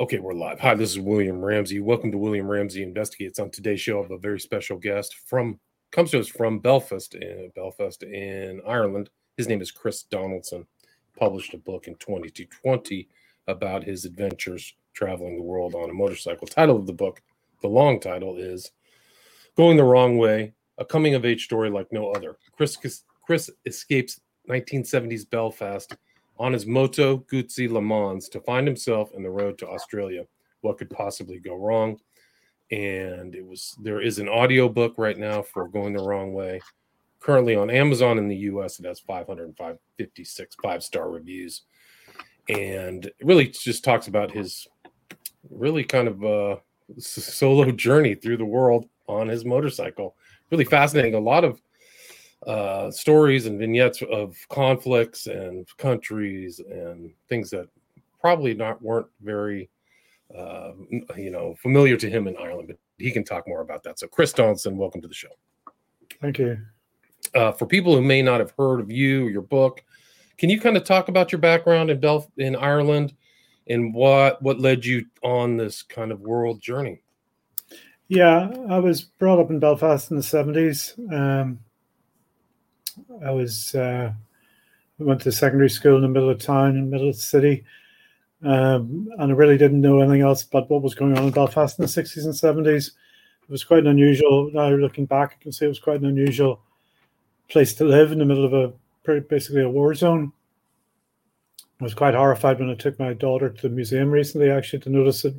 Okay, we're live. Hi, this is William Ramsey. Welcome to William Ramsey Investigates. On today's show, I have a very special guest from comes to us from Belfast, in Belfast in Ireland. His name is Chris Donaldson. Published a book in 2020 about his adventures traveling the world on a motorcycle. Title of the book, the long title is "Going the Wrong Way: A Coming of Age Story Like No Other." Chris Chris escapes 1970s Belfast on his Moto Guzzi Le Mans to find himself in the road to Australia. What could possibly go wrong? And it was there is an audio book right now for Going the Wrong Way. Currently on Amazon in the US, it has 556 five star reviews. And it really just talks about his really kind of uh, solo journey through the world on his motorcycle. Really fascinating. A lot of uh, stories and vignettes of conflicts and countries and things that probably not weren't very uh, you know familiar to him in Ireland, but he can talk more about that. So, Chris Donaldson, welcome to the show. Thank you. Uh, for people who may not have heard of you, or your book, can you kind of talk about your background in Belf in Ireland and what what led you on this kind of world journey? Yeah, I was brought up in Belfast in the seventies. Um, I was uh, went to secondary school in the middle of town, in the middle of the city, um, and I really didn't know anything else but what was going on in Belfast in the sixties and seventies. It was quite an unusual. Now looking back, I can see it was quite an unusual place to live in the middle of a basically a war zone. I was quite horrified when I took my daughter to the museum recently, actually, to notice that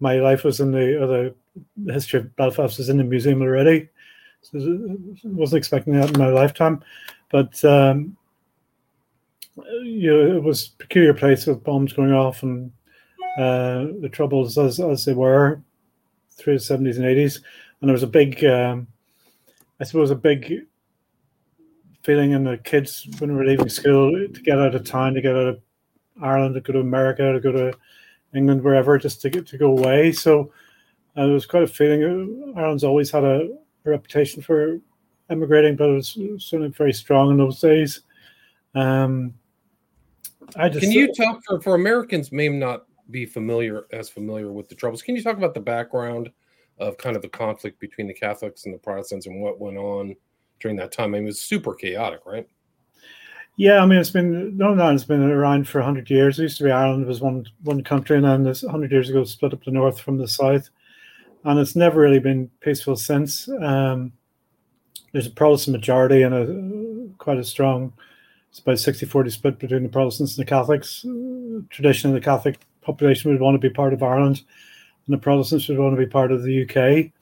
my life was in the the history of Belfast was in the museum already. Wasn't expecting that in my lifetime, but um, you know, it was a peculiar place with bombs going off and uh, the troubles as as they were through the seventies and eighties, and there was a big, um, I suppose, a big feeling in the kids when we were leaving school to get out of town, to get out of Ireland, to go to America, to go to England, wherever, just to get to go away. So uh, there was quite a feeling. Ireland's always had a reputation for emigrating, but it was certainly very strong in those days. Um, I just, can you talk for, for Americans may not be familiar as familiar with the troubles? Can you talk about the background of kind of the conflict between the Catholics and the Protestants and what went on during that time? I mean, it was super chaotic, right? Yeah, I mean, it's been no, no, it's been around for hundred years. It used to be Ireland was one one country, and then this hundred years ago split up the north from the south and it's never really been peaceful since. Um, there's a Protestant majority and a quite a strong, it's about 60 40 split between the Protestants and the Catholics. Traditionally, the Catholic population would want to be part of Ireland, and the Protestants would want to be part of the UK.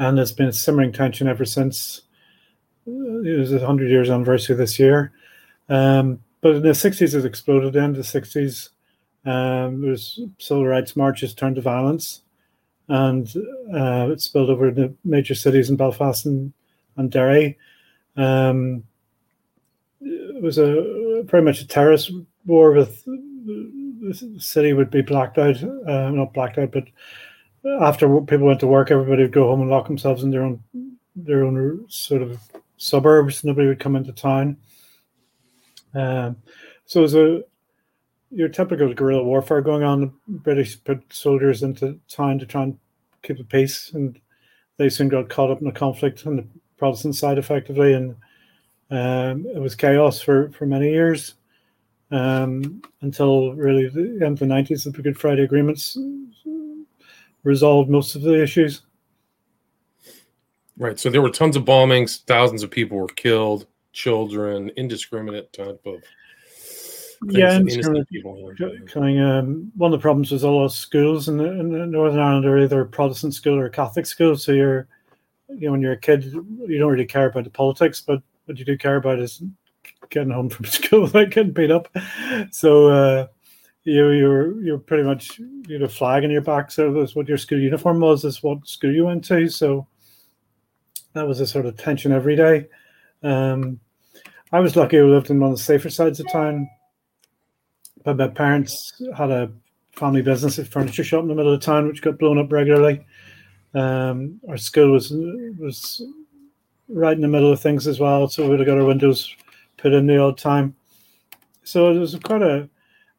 And there's been a simmering tension ever since. Uh, it was a 100 years anniversary this year. Um, but in the 60s, it exploded. In the 60s, um, there was civil rights marches turned to violence and uh, it spilled over the major cities in Belfast and, and Derry. Um, it was a pretty much a terrorist war with the city would be blacked out, uh, not blacked out, but after people went to work, everybody would go home and lock themselves in their own their own sort of suburbs. Nobody would come into town. Um, so it was a your typical guerrilla warfare going on. The British put soldiers into town to try and keep the peace, and they soon got caught up in the conflict on the Protestant side, effectively, and um, it was chaos for for many years um, until really the end of the nineties. The Good Friday agreements resolved most of the issues. Right. So there were tons of bombings. Thousands of people were killed. Children, indiscriminate type of yeah, coming. Um, one of the problems was all those schools in, the, in Northern Ireland are either Protestant school or Catholic school. So you're, you know, when you're a kid, you don't really care about the politics, but what you do care about is getting home from school without getting beat up. So uh, you you're you're pretty much you know flag on your back. So that's what your school uniform was. Is what school you went to. So that was a sort of tension every day. Um, I was lucky. I lived in one of the safer sides of town but my parents had a family business, a furniture shop in the middle of town, which got blown up regularly. Um, our school was was right in the middle of things as well, so we'd have got our windows put in the odd time. So it was quite a,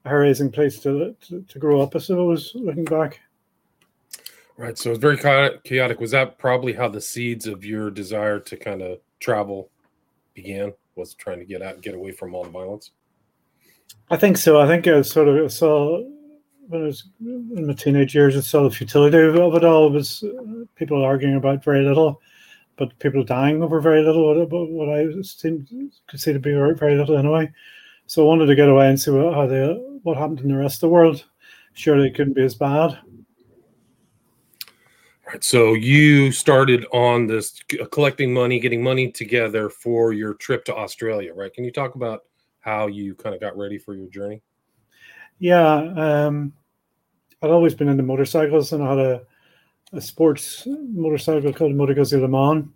a hair-raising place to, to, to grow up. As I suppose looking back. Right. So it was very chaotic. Was that probably how the seeds of your desire to kind of travel began? Was trying to get out, get away from all the violence. I think so. I think I sort of saw when I was in my teenage years, I saw the futility of it all. It was uh, people arguing about very little, but people dying over very little. What, what I seemed, could see to be very little anyway. So I wanted to get away and see what, how they, what happened in the rest of the world. Surely it couldn't be as bad. Right. So you started on this collecting money, getting money together for your trip to Australia, right? Can you talk about how you kind of got ready for your journey? Yeah, um, I'd always been into motorcycles, and I had a, a sports motorcycle called Moto Guzzi Le Mans,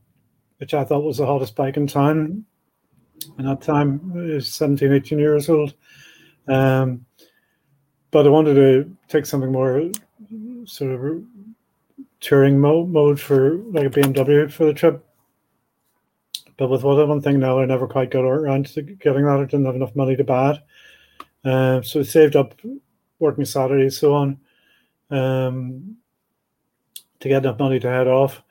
which I thought was the hottest bike in town. And at that time, I was 17, 18 years old. Um, but I wanted to take something more sort of touring mode for like a BMW for the trip. But with one thing now, I never quite got around to getting that. I didn't have enough money to buy it. Um, so I saved up working Saturdays, so on, um, to get enough money to head off.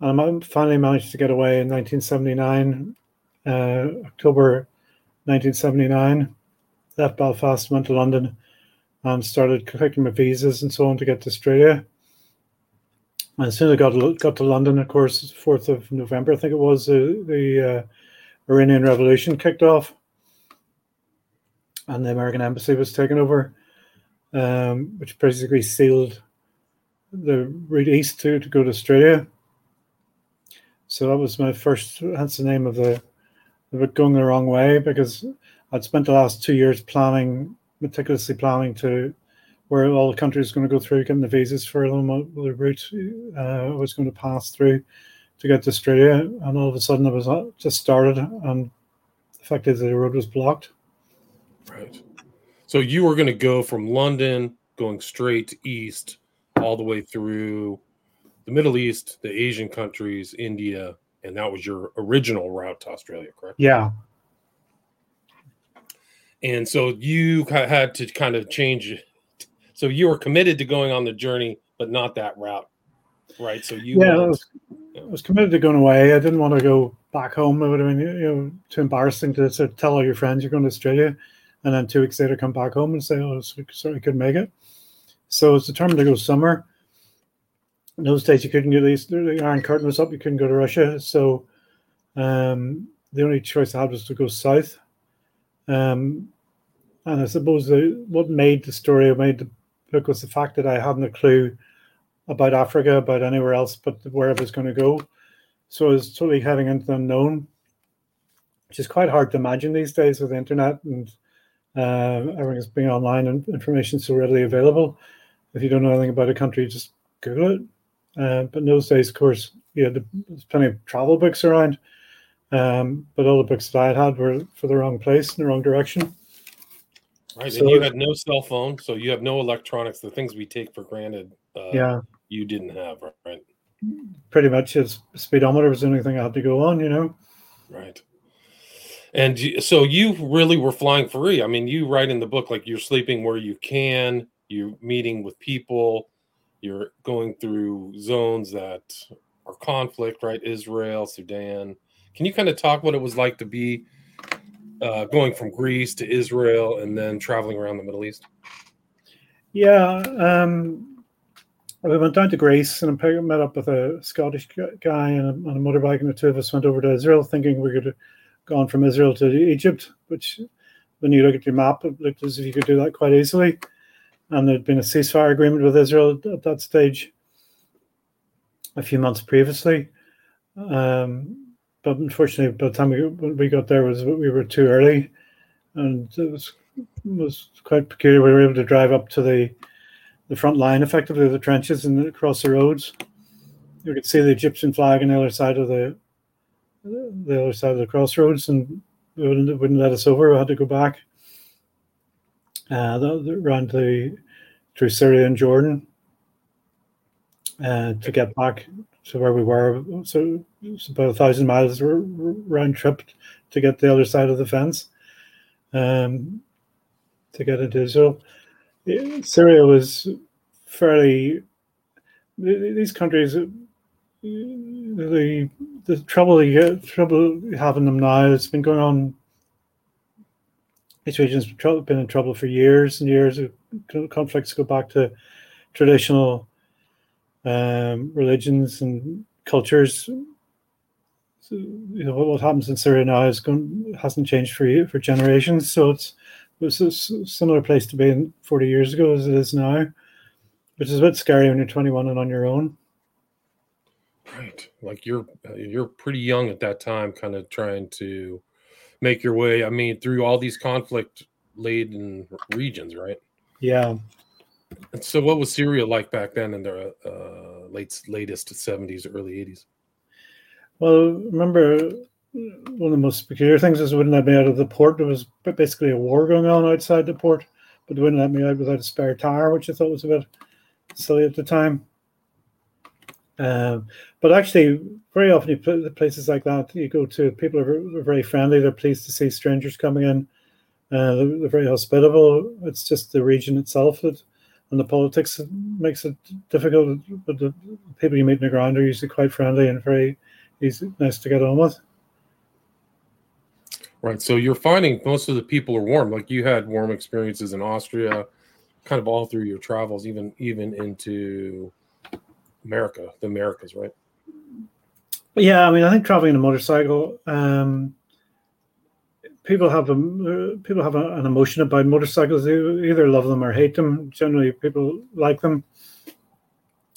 And I finally managed to get away in 1979, uh, October 1979. Left Belfast, went to London, and started collecting my visas and so on to get to Australia. And as soon as I got got to London, of course, 4th of November, I think it was, uh, the uh, Iranian Revolution kicked off and the American embassy was taken over, um, which basically sealed the route east to, to go to Australia. So that was my first, that's the name of the, of going the wrong way because I'd spent the last two years planning, meticulously planning to where all the countries going to go through, getting the visas for them, the route uh, I was going to pass through to get to Australia. And all of a sudden it was uh, just started and the fact is the road was blocked. Right. So you were going to go from London, going straight east, all the way through the Middle East, the Asian countries, India, and that was your original route to Australia, correct? Yeah. And so you had to kind of change. So you were committed to going on the journey, but not that route, right? So you yeah, I was, I was committed to going away. I didn't want to go back home. It would have been you know too embarrassing to sort of tell all your friends you're going to Australia and then two weeks later come back home and say, "Oh, sorry, I couldn't make it." So I was determined to go summer. In those days, you couldn't get these. The Iron Curtain was up. You couldn't go to Russia, so um, the only choice I had was to go south. Um, and I suppose the, what made the story, what made the book, was the fact that I hadn't a clue about Africa, about anywhere else, but where I was going to go. So I was totally heading into the unknown, which is quite hard to imagine these days with the internet and uh, everything's being online and information so readily available. If you don't know anything about a country, just Google it. Uh, but in those days, of course, yeah, there's plenty of travel books around. Um, but all the books that I had had were for the wrong place in the wrong direction. Right, so, and you had no cell phone, so you have no electronics. The things we take for granted, uh, yeah, you didn't have, right? Pretty much, his speedometer was the only thing I had to go on, you know. Right. And so you really were flying free. I mean, you write in the book like you're sleeping where you can, you're meeting with people, you're going through zones that are conflict, right? Israel, Sudan. Can you kind of talk what it was like to be uh, going from Greece to Israel and then traveling around the Middle East? Yeah, um, I went down to Greece and I met up with a Scottish guy on a, on a motorbike, and the two of us went over to Israel, thinking we could gone from Israel to Egypt, which when you look at your map, it looked as if you could do that quite easily. And there'd been a ceasefire agreement with Israel at that stage a few months previously. Um, but unfortunately, by the time we, we got there, was we were too early, and it was was quite peculiar. We were able to drive up to the the front line, effectively the trenches, and across the roads. You could see the Egyptian flag on the other side of the the other side of the crossroads and wouldn't, wouldn't let us over. We had to go back uh, around the through Syria and Jordan uh, to get back to where we were. So it's about a thousand miles round trip to get the other side of the fence. Um, to get into Israel. Syria was fairly these countries the the trouble you get trouble having them now it's been going on these regions been in trouble for years and years conflicts go back to traditional um, religions and cultures so, you know what happens in Syria now is going hasn't changed for you for generations so it's it's a similar place to be in 40 years ago as it is now which is a bit scary when you're 21 and on your own. Right, like you're you're pretty young at that time, kind of trying to make your way. I mean, through all these conflict laden regions, right? Yeah. So, what was Syria like back then in the uh, late latest 70s, early 80s? Well, remember one of the most peculiar things is wouldn't let me out of the port. There was basically a war going on outside the port, but they wouldn't let me out without a spare tire, which I thought was a bit silly at the time. Um, but actually, very often, you put places like that you go to, people are very friendly. They're pleased to see strangers coming in. Uh, they're, very hospitable. It's just the region itself that, and the politics makes it difficult. But the people you meet on the ground are usually quite friendly and very easy, nice to get on with. Right. So you're finding most of the people are warm. Like you had warm experiences in Austria kind of all through your travels, even even into America, the Americas, right? Yeah, I mean, I think traveling in a motorcycle, um, people have a people have a, an emotion about motorcycles. They either love them or hate them. Generally, people like them.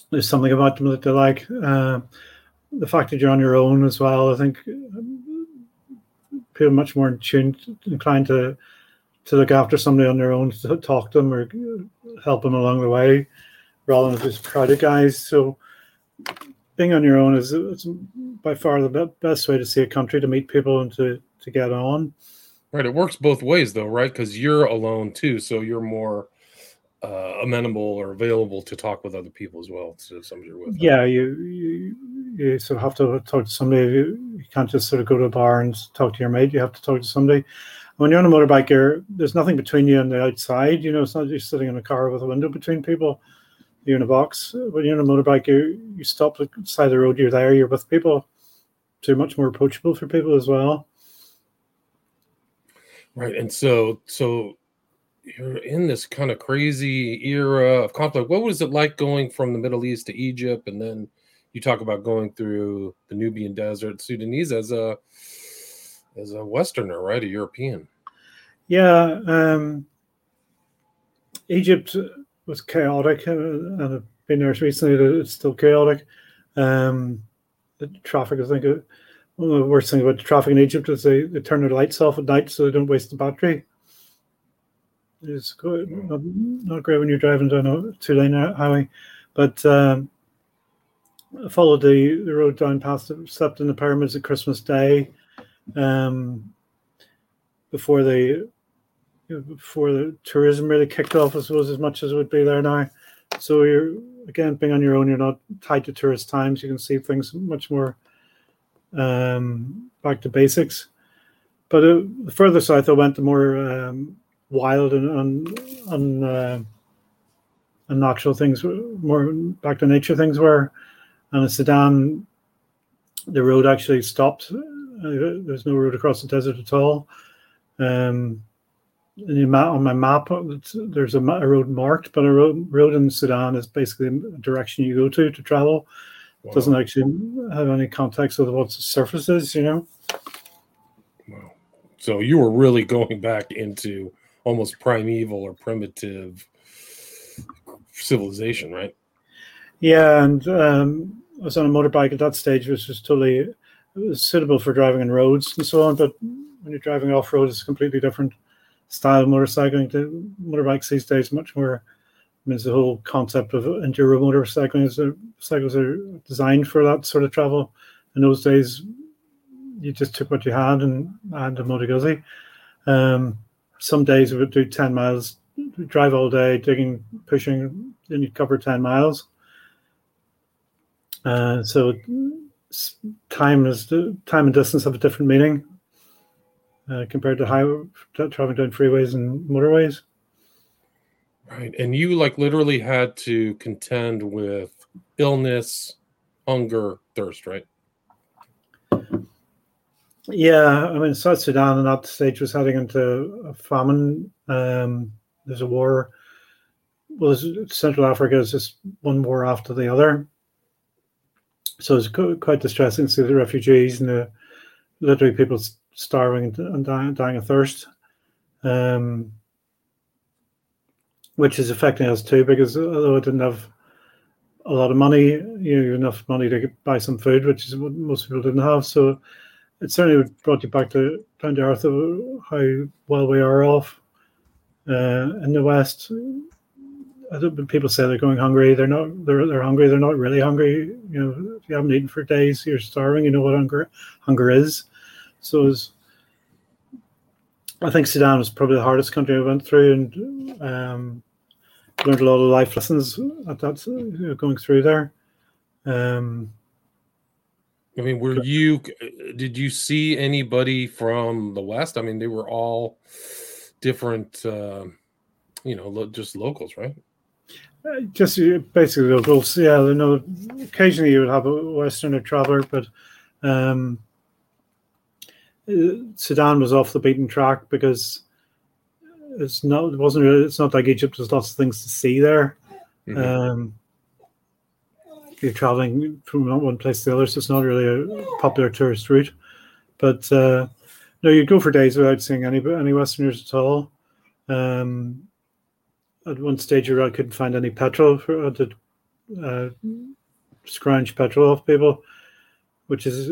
There's something about them that they like. Uh, the fact that you're on your own as well, I think people are much more in inclined to to look after somebody on their own, to talk to them or help them along the way, rather than just crowded guys. So being on your own is it's by far the best way to see a country, to meet people and to to get on. Right. It works both ways though, right? Because you're alone too, so you're more uh, amenable or available to talk with other people as well. To somebody you're with. Yeah, you, you you sort of have to talk to somebody. You, you can't just sort of go to a bar and talk to your mate. You have to talk to somebody when you're on a motorbike, you're, there's nothing between you and the outside. You know, it's not just sitting in a car with a window between people. You're in a box. When you're on a motorbike, you you stop the side of the road. You're there. You're with people. So you're much more approachable for people as well. Right, and so so you're in this kind of crazy era of conflict. What was it like going from the Middle East to Egypt, and then you talk about going through the Nubian Desert, Sudanese as a as a Westerner, right? A European. Yeah. Um, Egypt was chaotic, uh, and I've been there recently. It's still chaotic. Um, the traffic, I think, uh, one of the worst things about the traffic in Egypt is they, they turn their lights off at night so they don't waste the battery. It's good, not, not great when you're driving down a two lane highway. But um, I followed the, the road down past, the slept in the pyramids at Christmas Day um, before the before the tourism really kicked off, I suppose, as much as it would be there now. So you're again being on your own, you're not tied to tourist times. You can see things much more um, back to basics. But uh, the further south I went, the more um, wild and and, uh, and natural things, more back to nature things were. And in Sudan, the road actually stopped there's no road across the desert at all. Um, on my map, there's a, road marked, but a road, road in Sudan is basically a direction you go to to travel. Wow. Doesn't actually have any context with what the surface is, you know. Wow. So you were really going back into almost primeval or primitive civilization, right? Yeah, and um, I was on a motorbike at that stage, which was totally suitable for driving on roads and so on. But when you're driving off road, it's a completely different style of motorcycling. To motorbikes these days, much more. I mean, the whole concept of enduro motorcycling is cycles are designed for that sort of travel. In those days, you just took what you had and had a Moto Guzzi. Um, some days we would do 10 miles, drive all day, digging, pushing, then you'd cover 10 miles. Uh, so time is time and distance have a different meaning uh, compared to how traveling down freeways and motorways. Right. And you like literally had to contend with illness, hunger, thirst, right? Yeah, I mean, South Sudan in that stage was heading into a famine. Um, there's a war. Well, Central Africa is just one war after the other. So it's quite distressing to see the refugees and the literally people starving and dying, dying of thirst. Um, which is affecting us too, because although I didn't have a lot of money, you know, enough money to buy some food, which is what most people didn't have. So it certainly brought you back to down to earth of how well we are off uh, in the West. I don't, people say they're going hungry. They're not. They're they're hungry. They're not really hungry. You know, if you haven't eaten for days, you're starving. You know what hunger hunger is. So I think Sudan was probably the hardest country I went through, and um, learned a lot of life lessons at that uh, going through there. Um, I mean, were you? Did you see anybody from the west? I mean, they were all different. Uh, you know, lo- just locals, right? Uh, just basically locals. Yeah, you know, occasionally you would have a westerner traveler, but um, uh, Sudan was off the beaten track because it's not it wasn't really it's not like Egypt. There's lots of things to see there. Mm-hmm. Um, you're traveling from one place to the other, so it's not really a popular tourist route. But uh, no, you'd go for days without seeing any any Westerners at all. Um, at one stage, I couldn't find any petrol for to uh, scrounge petrol off people, which is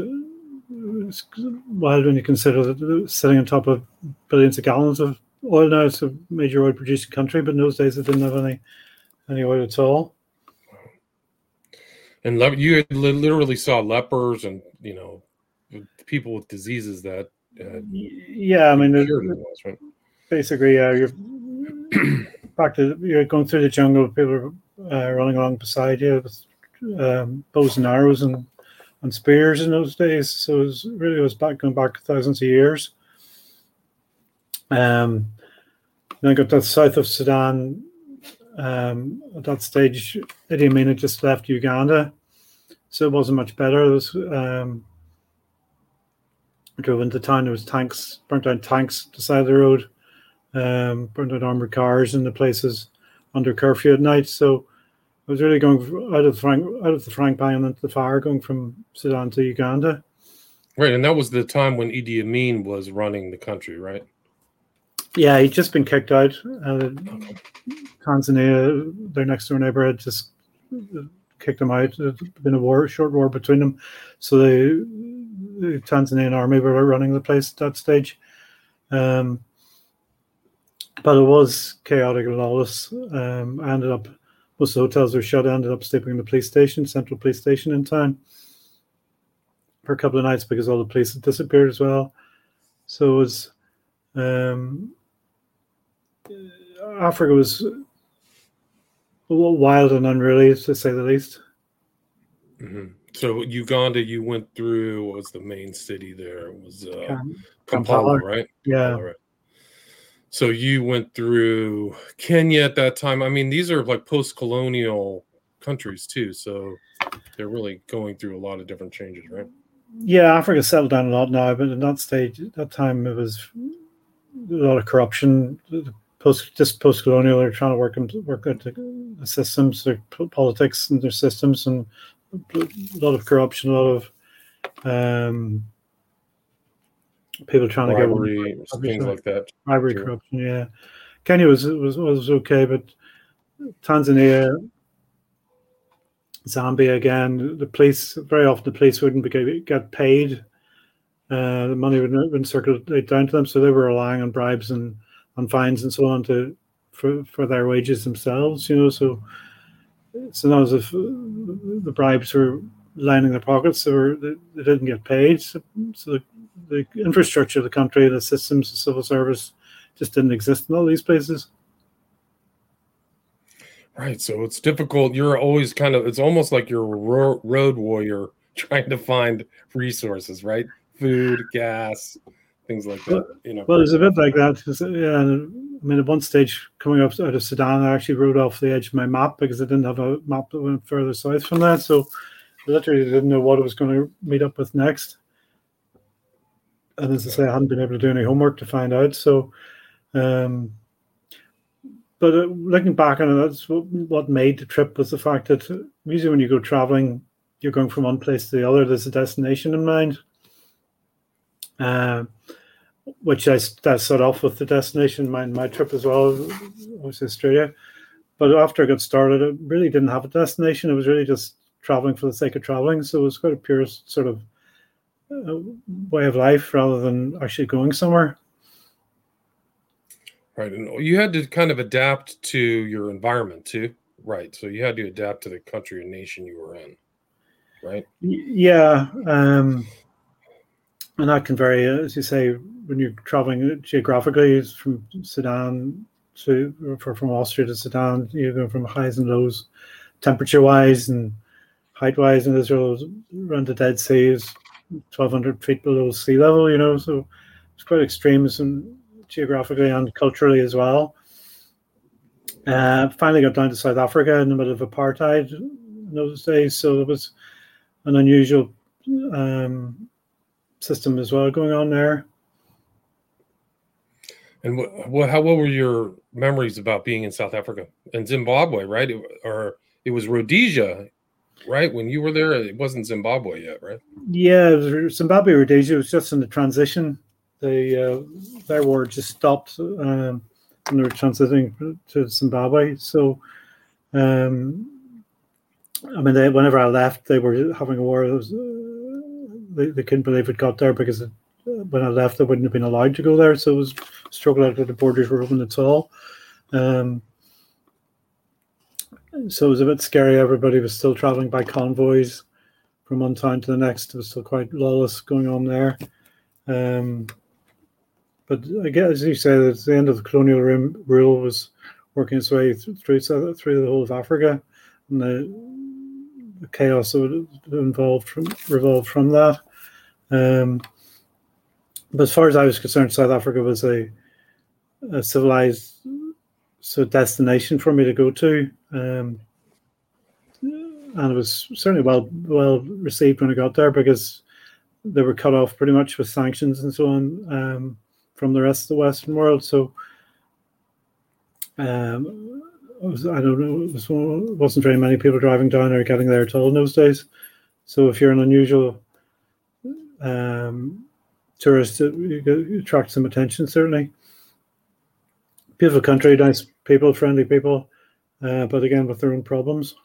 wild when you consider that sitting on top of billions of gallons of oil now. It's a major oil producing country, but in those days it didn't have any any oil at all. And le- you literally saw lepers and you know people with diseases that. Uh, yeah, I mean, was, right? basically, uh, you're back to you're going through the jungle. People are uh, running along beside you with um, bows and arrows and and spears in those days. So it was really it was back going back thousands of years. Um, then I got to south of Sudan. Um, at that stage, Idi Amin had just left Uganda, so it wasn't much better. It was um, I drove into town. There was tanks, burnt down tanks to the side of the road, um, burnt down armored cars in the places under curfew at night. So I was really going out of the Frank, out of the Frank and into the fire, going from Sudan to Uganda. Right, and that was the time when Idi Amin was running the country, right? Yeah, he'd just been kicked out. Uh, Tanzania, their next door neighbor, had just kicked him out. There'd been a war, short war between them. So the, the Tanzanian army were running the place at that stage. Um, but it was chaotic and lawless. Um, I ended up, most of the hotels were shut. I ended up sleeping in the police station, central police station in town, for a couple of nights because all the police had disappeared as well. So it was um, Africa was a little wild and unruly, to say the least. Mm-hmm. So Uganda, you went through. What was the main city there? It was uh, Kampala, Kampala, right? Yeah. Kampala, right. So you went through Kenya at that time. I mean, these are like post-colonial countries too, so they're really going through a lot of different changes, right? Yeah, Africa settled down a lot now, but at that stage, at that time, it was a lot of corruption. Post just post colonial, they're trying to work into work into the systems, their politics and their systems, and a lot of corruption, a lot of um, people trying bribery, to get things like that. Bribery, sure. corruption. Yeah, Kenya was was was okay, but Tanzania, Zambia again. The police very often the police wouldn't be, get paid uh, the money would not circulate down to them, so they were relying on bribes and on fines and so on to for, for their wages themselves. You know, so it's not if the bribes were lining their pockets; were, they, they didn't get paid. So, so the, the infrastructure of the country, the systems, the civil service, just didn't exist in all these places. Right. So it's difficult. You're always kind of, it's almost like you're a road warrior trying to find resources, right? food, gas, things like that. You know. Well, there's a bit like that. Yeah, I mean, at one stage coming up out of Sudan, I actually wrote off the edge of my map because I didn't have a map that went further south from that. So I literally didn't know what I was going to meet up with next. And as I say, I hadn't been able to do any homework to find out. So, um, but uh, looking back on it, that's what, what made the trip was the fact that usually when you go traveling, you're going from one place to the other. There's a destination in mind. Uh, which I, I set off with the destination, my, my trip as well was Australia. But after I got started, it really didn't have a destination. It was really just traveling for the sake of traveling. So it was quite a pure sort of uh, way of life rather than actually going somewhere. Right. And you had to kind of adapt to your environment too. Right. So you had to adapt to the country and nation you were in. Right. Yeah. Um, and that can vary, as you say, when you're traveling geographically from Sudan to from Austria to Sudan, you go from highs and lows, temperature wise and height wise in Israel around the Dead Sea is 1,200 feet below sea level. You know, so it's quite extreme, and geographically and culturally as well. Uh, finally got down to South Africa in the middle of apartheid in those days, so it was an unusual um, system as well going on there. And what, what, how, what were your memories about being in South Africa and Zimbabwe, right? It, or it was Rhodesia, right? When you were there, it wasn't Zimbabwe yet, right? Yeah, Zimbabwe, Rhodesia was just in the transition. They, uh, their war just stopped um, when they were transiting to Zimbabwe. So, um, I mean, they, whenever I left, they were having a war. Was, uh, they, they couldn't believe it got there because it, when I left, I wouldn't have been allowed to go there. So it was struggling that the borders were open at all. Um, so it was a bit scary. Everybody was still traveling by convoys from one town to the next. It was still quite lawless going on there. Um, but I guess, as you said, at the end of the colonial rule was working its way through through the whole of Africa, and the chaos that involved from revolved from that. Um, but as far as I was concerned, South Africa was a, a civilized so destination for me to go to, um, and it was certainly well well received when I got there because they were cut off pretty much with sanctions and so on um, from the rest of the Western world. So um, was, I don't know, it was, wasn't very many people driving down or getting there at all in those days. So if you're an unusual um, tourists you attract some attention certainly. Beautiful country nice people friendly people uh, but again with their own problems.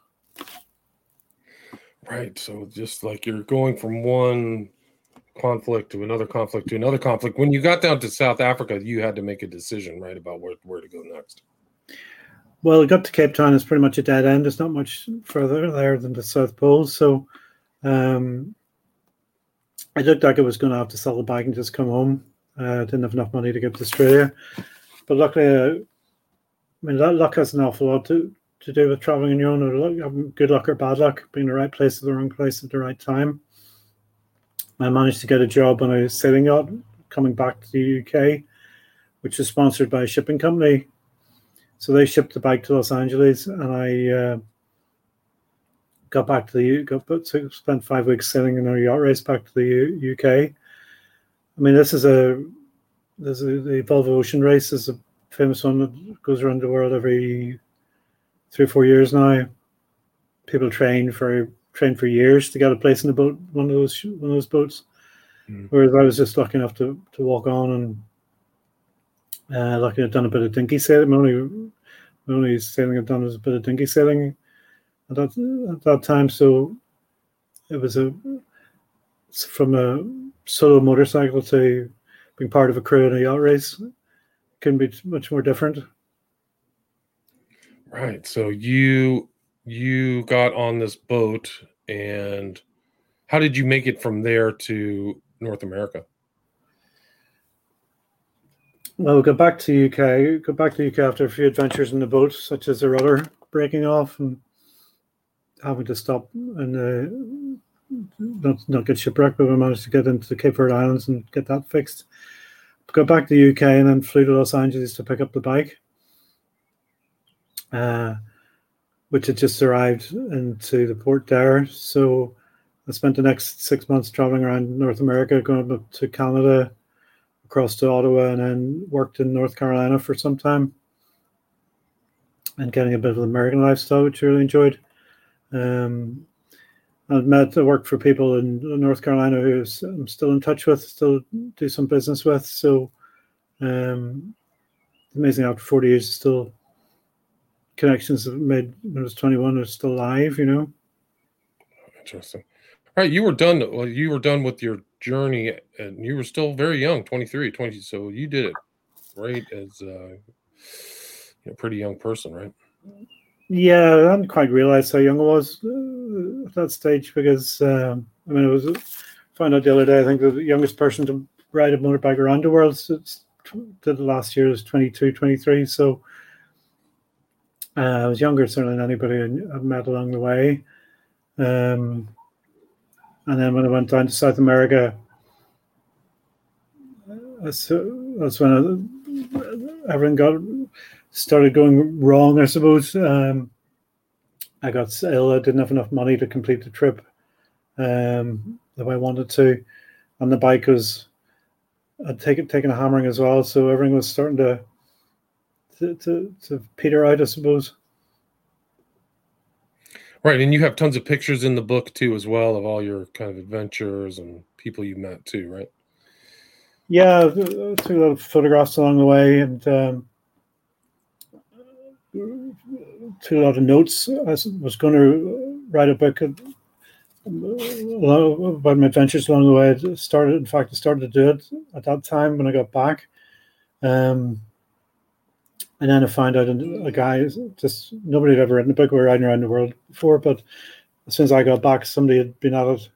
Right so just like you're going from one conflict to another conflict to another conflict when you got down to south africa you had to make a decision right about where, where to go next well, it got to Cape Town. It's pretty much a dead end. It's not much further there than the South Pole. So, um, I looked like I was going to have to sell the bag and just come home. Uh, I didn't have enough money to get to Australia, but luckily, uh, I mean, luck has an awful lot to, to do with traveling on your own, or having good luck or bad luck, being the right place at the wrong place at the right time. I managed to get a job on a sailing yacht coming back to the UK, which was sponsored by a shipping company. So they shipped the bag to Los Angeles, and I uh, got back to the got spent five weeks sailing in a yacht race back to the UK. I mean, this is a there's a, the Volvo Ocean Race is a famous one that goes around the world every three or four years now. People train for train for years to get a place in the boat, one of those one of those boats. Mm. Whereas I was just lucky enough to to walk on and uh, lucky I've done a bit of dinky sailing. only only sailing I've done was a bit of dinky sailing at that, at that time. So it was a from a solo motorcycle to being part of a crew in a yacht race can be much more different. Right. So you you got on this boat and how did you make it from there to North America? Well, we got back to UK. Got back to UK after a few adventures in the boat, such as the rudder breaking off and having to stop and uh, not not get shipwrecked, but we managed to get into the Cape Verde Islands and get that fixed. got back to the UK and then flew to Los Angeles to pick up the bike, uh, which had just arrived into the port there. So I spent the next six months traveling around North America, going up to Canada, across to Ottawa, and then worked in North Carolina for some time and getting a bit of the American lifestyle, which I really enjoyed. Um, I've met, I worked for people in North Carolina who I'm still in touch with, still do some business with. So, um, amazing after 40 years, still connections made when I was 21 are still alive, you know. Interesting. Right, you were done. Well, you were done with your journey, and you were still very young, 23, 20. So you did it right as uh, a pretty young person, right? Yeah, I didn't quite realize how young I was uh, at that stage because um, I mean, it was found out the other day. I think the youngest person to ride a motorbike around the world since the last year was 22, 23. So uh, I was younger certainly than anybody I've met along the way. Um, and then when I went down to South America, that's, that's when I, everything got started going wrong, I suppose. Um, I got ill. I didn't have enough money to complete the trip um, the way I wanted to, and the bike was I'd taken taken a hammering as well, so everything was starting to to, to, to peter out, I suppose. Right, and you have tons of pictures in the book too, as well, of all your kind of adventures and people you met too, right? Yeah, lot of photographs along the way, and um, lot of notes. I was going to write a book about my adventures along the way. I started, in fact, I started to do it at that time when I got back. Um, and then I found out a guy, just nobody had ever written a book about riding around the world before. But as soon as I got back, somebody had been at it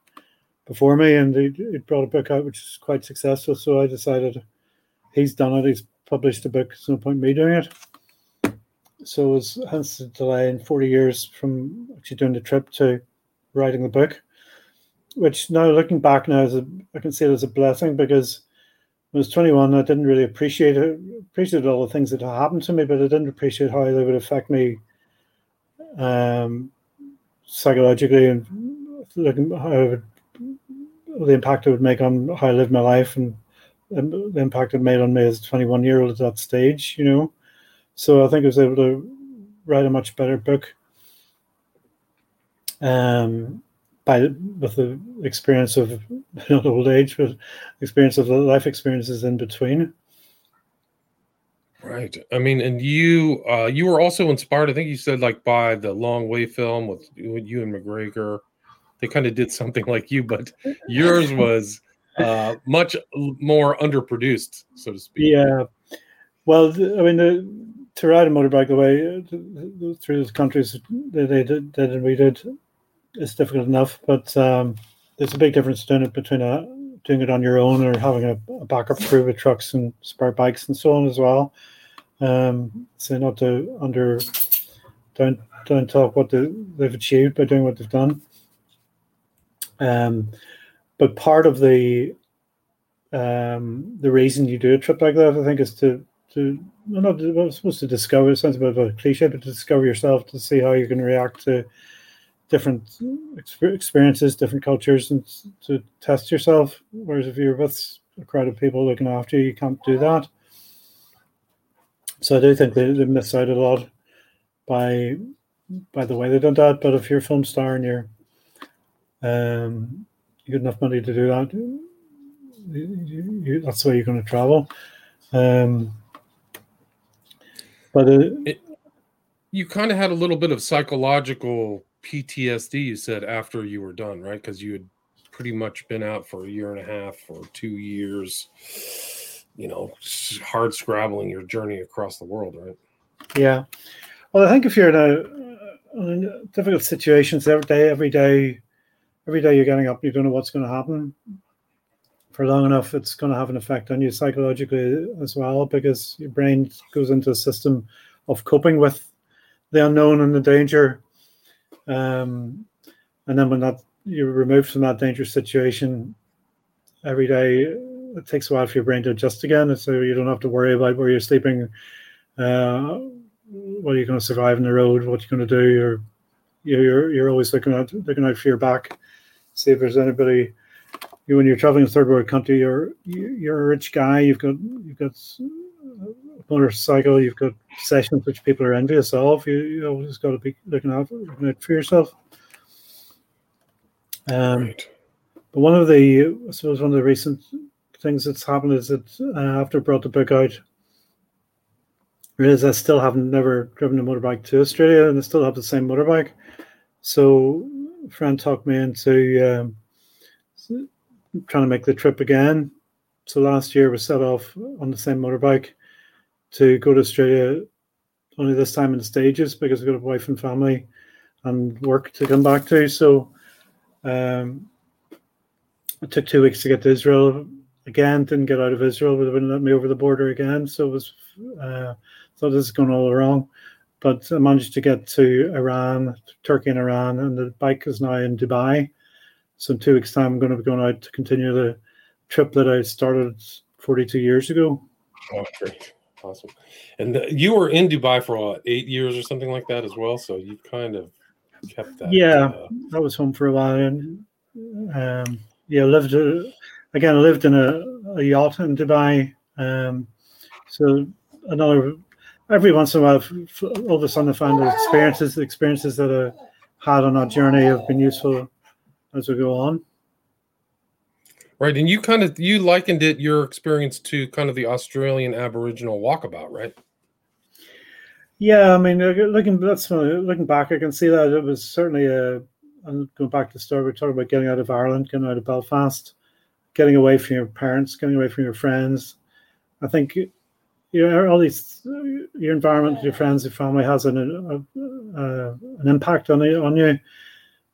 before me and he, he brought a book out, which is quite successful. So I decided he's done it, he's published a book, there's no point in me doing it so it was hence the delay in 40 years from actually doing the trip to writing the book which now looking back now as a, I can see it as a blessing because I was 21 I didn't really appreciate it appreciate all the things that happened to me but I didn't appreciate how they would affect me um, psychologically and looking how would, the impact it would make on how I live my life and the impact it made on me as a 21 year old at that stage you know? So I think I was able to write a much better book. Um, by with the experience of not old age, but experience of the life experiences in between. Right. I mean, and you uh, you were also inspired. I think you said like by the Long Way film with, with Ewan McGregor. They kind of did something like you, but yours was uh, much more underproduced, so to speak. Yeah. Well, I mean, the, to ride a motorbike away uh, through the countries that they did, and we did is difficult enough, but um, there's a big difference doing it between a, doing it on your own or having a, a backup crew with trucks and spare bikes and so on as well. Um, so not to under don't don't talk what the, they've achieved by doing what they've done. Um, but part of the um, the reason you do a trip like that, I think, is to to well, not well, supposed to discover. It sounds a bit of a cliche, but to discover yourself, to see how you can react to different experiences, different cultures, and to test yourself. Whereas if you're with a crowd of people looking after you, you can't do that. So I do think they, they miss out a lot by by the way they done that. But if you're a film star and you're um, you get enough money to do that, you, you, that's the way you're going to travel. Um, but uh, it, you kind of had a little bit of psychological PTSD. You said after you were done, right? Because you had pretty much been out for a year and a half or two years. You know, hard scrabbling your journey across the world, right? Yeah. Well, I think if you're in a, in difficult situations every day, every day, every day you're getting up, you don't know what's going to happen for long enough, it's going to have an effect on you psychologically as well because your brain goes into a system of coping with the unknown and the danger. Um, and then when that you're removed from that dangerous situation every day, it takes a while for your brain to adjust again, so you don't have to worry about where you're sleeping, uh, what are you going to survive on the road, what you're going to do. You're you're you're always looking out looking out for your back, see if there's anybody. You when you're traveling a third world country, you're you're a rich guy. You've got you've got motorcycle. You've got sessions which people are envious of. You you always got to be looking out, looking out for yourself. Um, right. But one of the, I suppose, one of the recent things that's happened is that uh, after I brought the book out, is I still haven't never driven a motorbike to Australia, and I still have the same motorbike. So, a friend talked me into um, trying to make the trip again. So last year we set off on the same motorbike to go to Australia. Only this time in stages because I've got a wife and family and work to come back to. So um, it took two weeks to get to Israel again. Didn't get out of Israel, but they wouldn't let me over the border again. So it was uh, thought this is going all wrong. But I managed to get to Iran, Turkey, and Iran, and the bike is now in Dubai. So in two weeks' time, I'm going to be going out to continue the trip that I started 42 years ago. Oh, great. Awesome. And the, you were in Dubai for what, eight years or something like that as well. So you've kind of kept that. Yeah, uh, I was home for a while. And um, yeah, lived uh, again. I lived in a, a yacht in Dubai. Um, so another every once in a while, all of a sudden, I find the experiences, the experiences that I had on that journey have been useful as we go on. Right, and you kind of you likened it your experience to kind of the Australian Aboriginal walkabout, right? Yeah, I mean, looking that's looking back, I can see that it was certainly a. And going back to the story, we're talking about getting out of Ireland, getting out of Belfast, getting away from your parents, getting away from your friends. I think you know all these your environment, your friends, your family has an a, a, uh, an impact on on you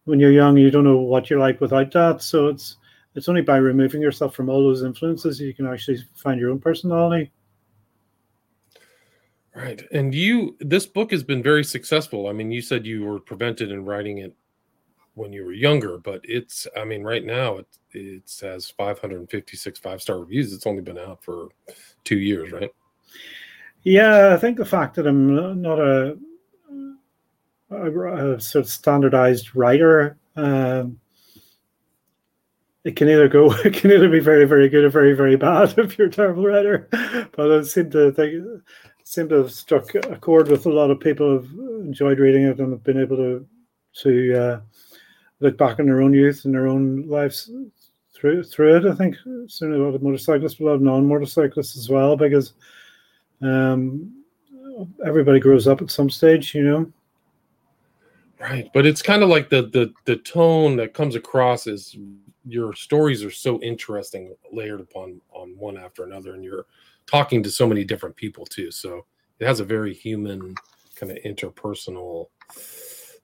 when you're young. You don't know what you're like without that, so it's it's only by removing yourself from all those influences you can actually find your own personality. Right. And you, this book has been very successful. I mean, you said you were prevented in writing it when you were younger, but it's, I mean, right now it, it has 556 five star reviews. It's only been out for two years, right? Yeah. I think the fact that I'm not a, a, a sort of standardized writer, um, it can either go it can either be very very good or very very bad if you're a terrible writer. But it seemed to think seem to have struck a chord with a lot of people who've enjoyed reading it and have been able to to uh, look back on their own youth and their own lives through through it i think certainly a lot of motorcyclists but a lot of non-motorcyclists as well because um, everybody grows up at some stage you know right but it's kind of like the the the tone that comes across is your stories are so interesting, layered upon on one after another, and you're talking to so many different people too. So it has a very human kind of interpersonal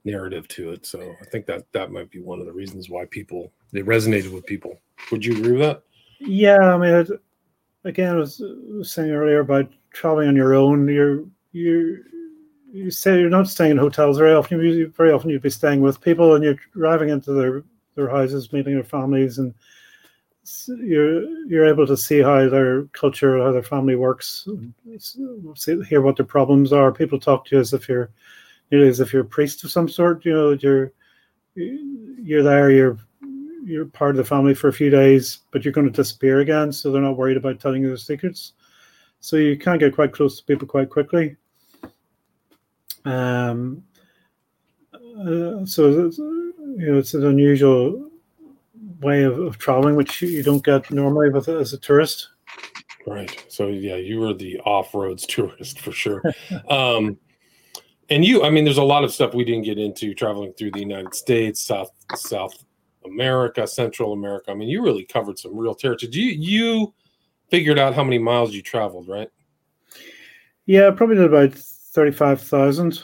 narrative to it. So I think that that might be one of the reasons why people they resonated with people. Would you agree with that? Yeah, I mean, it, again, I was, saying earlier about traveling on your own. You're you you say you're not staying in hotels very often. You, very often you'd be staying with people, and you're driving into their their houses, meeting their families, and you're you're able to see how their culture, how their family works, see, hear what their problems are. People talk to you as if you're nearly as if you're a priest of some sort. You know, you're you're there, you're you're part of the family for a few days, but you're going to disappear again, so they're not worried about telling you their secrets. So you can get quite close to people quite quickly. Um, uh, so you know, it's an unusual way of, of traveling, which you don't get normally with as a tourist. Right. So yeah, you were the off-roads tourist for sure. um, and you, I mean, there's a lot of stuff we didn't get into traveling through the United States, South South America, Central America. I mean, you really covered some real territory. You you figured out how many miles you traveled, right? Yeah, probably did about thirty-five thousand.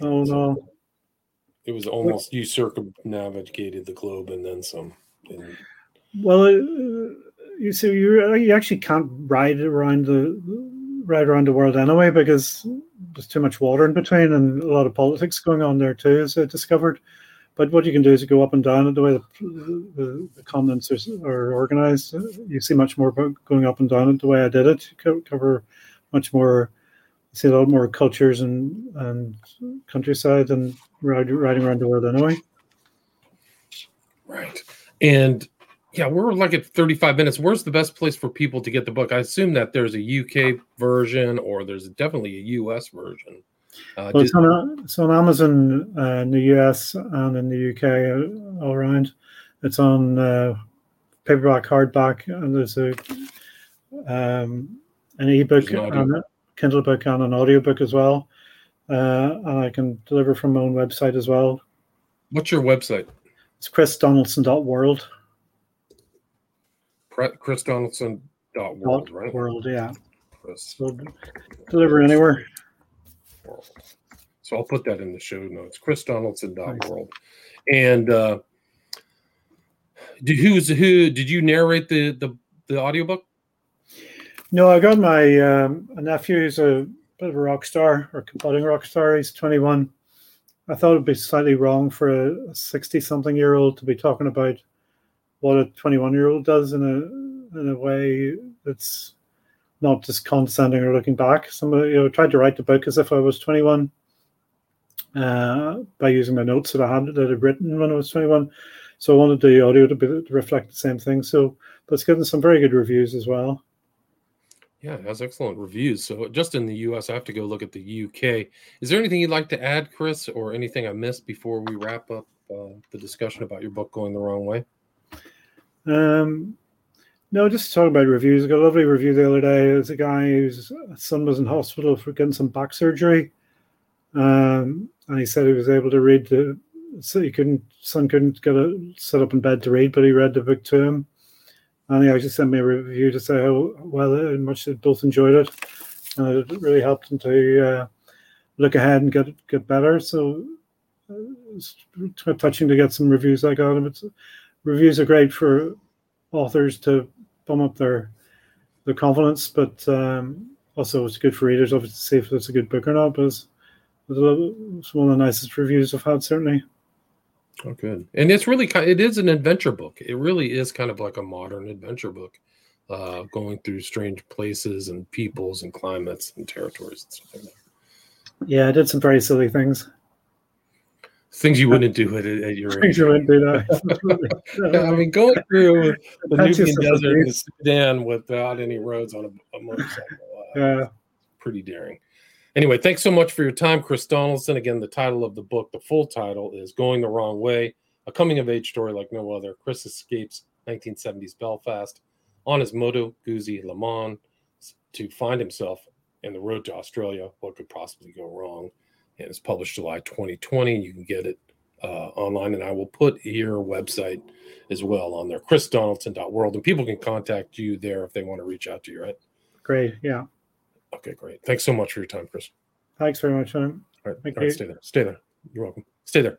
Oh no, it was almost you circumnavigated the globe and then some. And... Well, uh, you see, you you actually can't ride around the ride around the world anyway because there's too much water in between and a lot of politics going on there too, as I discovered. but what you can do is you go up and down the way the, the, the continents are, are, organized. You see much more going up and down it the way I did it. You cover much more, see a lot more cultures and, and countryside and riding around the world anyway. Right. And yeah, we're like at 35 minutes. Where's the best place for people to get the book? I assume that there's a UK version or there's definitely a US version. Uh, well, it's, on, it's on Amazon uh, in the US and in the UK uh, all around. It's on uh, paperback, hardback, and there's a um, an ebook an and Kindle book and an audiobook as well. Uh, and I can deliver from my own website as well. What's your website? It's chrisdonaldson.world. chrisdonaldson.world, right? World, yeah. Chris. So deliver anywhere. So I'll put that in the show notes. Chris chrisdonaldson.world. And uh did who's who did you narrate the the the audiobook? No, I got my um, nephew who's a bit of a rock star or budding rock star. He's 21. I thought it'd be slightly wrong for a 60 something year old to be talking about what a 21 year old does in a in a way that's not just condescending or looking back. Somebody you know tried to write the book as if I was 21 uh, by using my notes that I had that I'd written when I was 21. So I wanted the audio to, be, to reflect the same thing. So, but it's getting some very good reviews as well. Yeah, it has excellent reviews. So just in the US, I have to go look at the UK. Is there anything you'd like to add, Chris, or anything I missed before we wrap up uh, the discussion about your book going the wrong way? Um, no, just talking about reviews. I got a lovely review the other day. There's a guy whose son was in hospital for getting some back surgery, um, and he said he was able to read the. So he couldn't, son couldn't get a set up in bed to read, but he read the book to him, and he actually sent me a review to say how well and much they both enjoyed it, and it really helped him to uh, look ahead and get get better. So uh, it's touching to get some reviews like that. It's, reviews are great for authors to bum up their their confidence, but um, also it's good for readers obviously to see if it's a good book or not. But it's, it's one of the nicest reviews I've had certainly. Oh, good. And it's really kind. It is an adventure book. It really is kind of like a modern adventure book, uh, going through strange places and peoples and climates and territories and stuff like that. Yeah, I did some very silly things. Things you wouldn't do at, at your age. Things you wouldn't do that. I mean, going through the Nubian desert in Sudan without any roads on a, a motorcycle. Uh, yeah. Pretty daring. Anyway, thanks so much for your time, Chris Donaldson. Again, the title of the book, the full title is Going the Wrong Way, a coming of age story like no other. Chris escapes 1970s Belfast on his Moto Guzzi Le Mans to find himself in the road to Australia. What could possibly go wrong? and it's published July 2020. You can get it uh, online, and I will put your website as well on there, chrisdonaldson.world, and people can contact you there if they want to reach out to you, right? Great. Yeah. Okay, great. Thanks so much for your time, Chris. Thanks very much, Sean. All right, Thank all right stay there. Stay there. You're welcome. Stay there.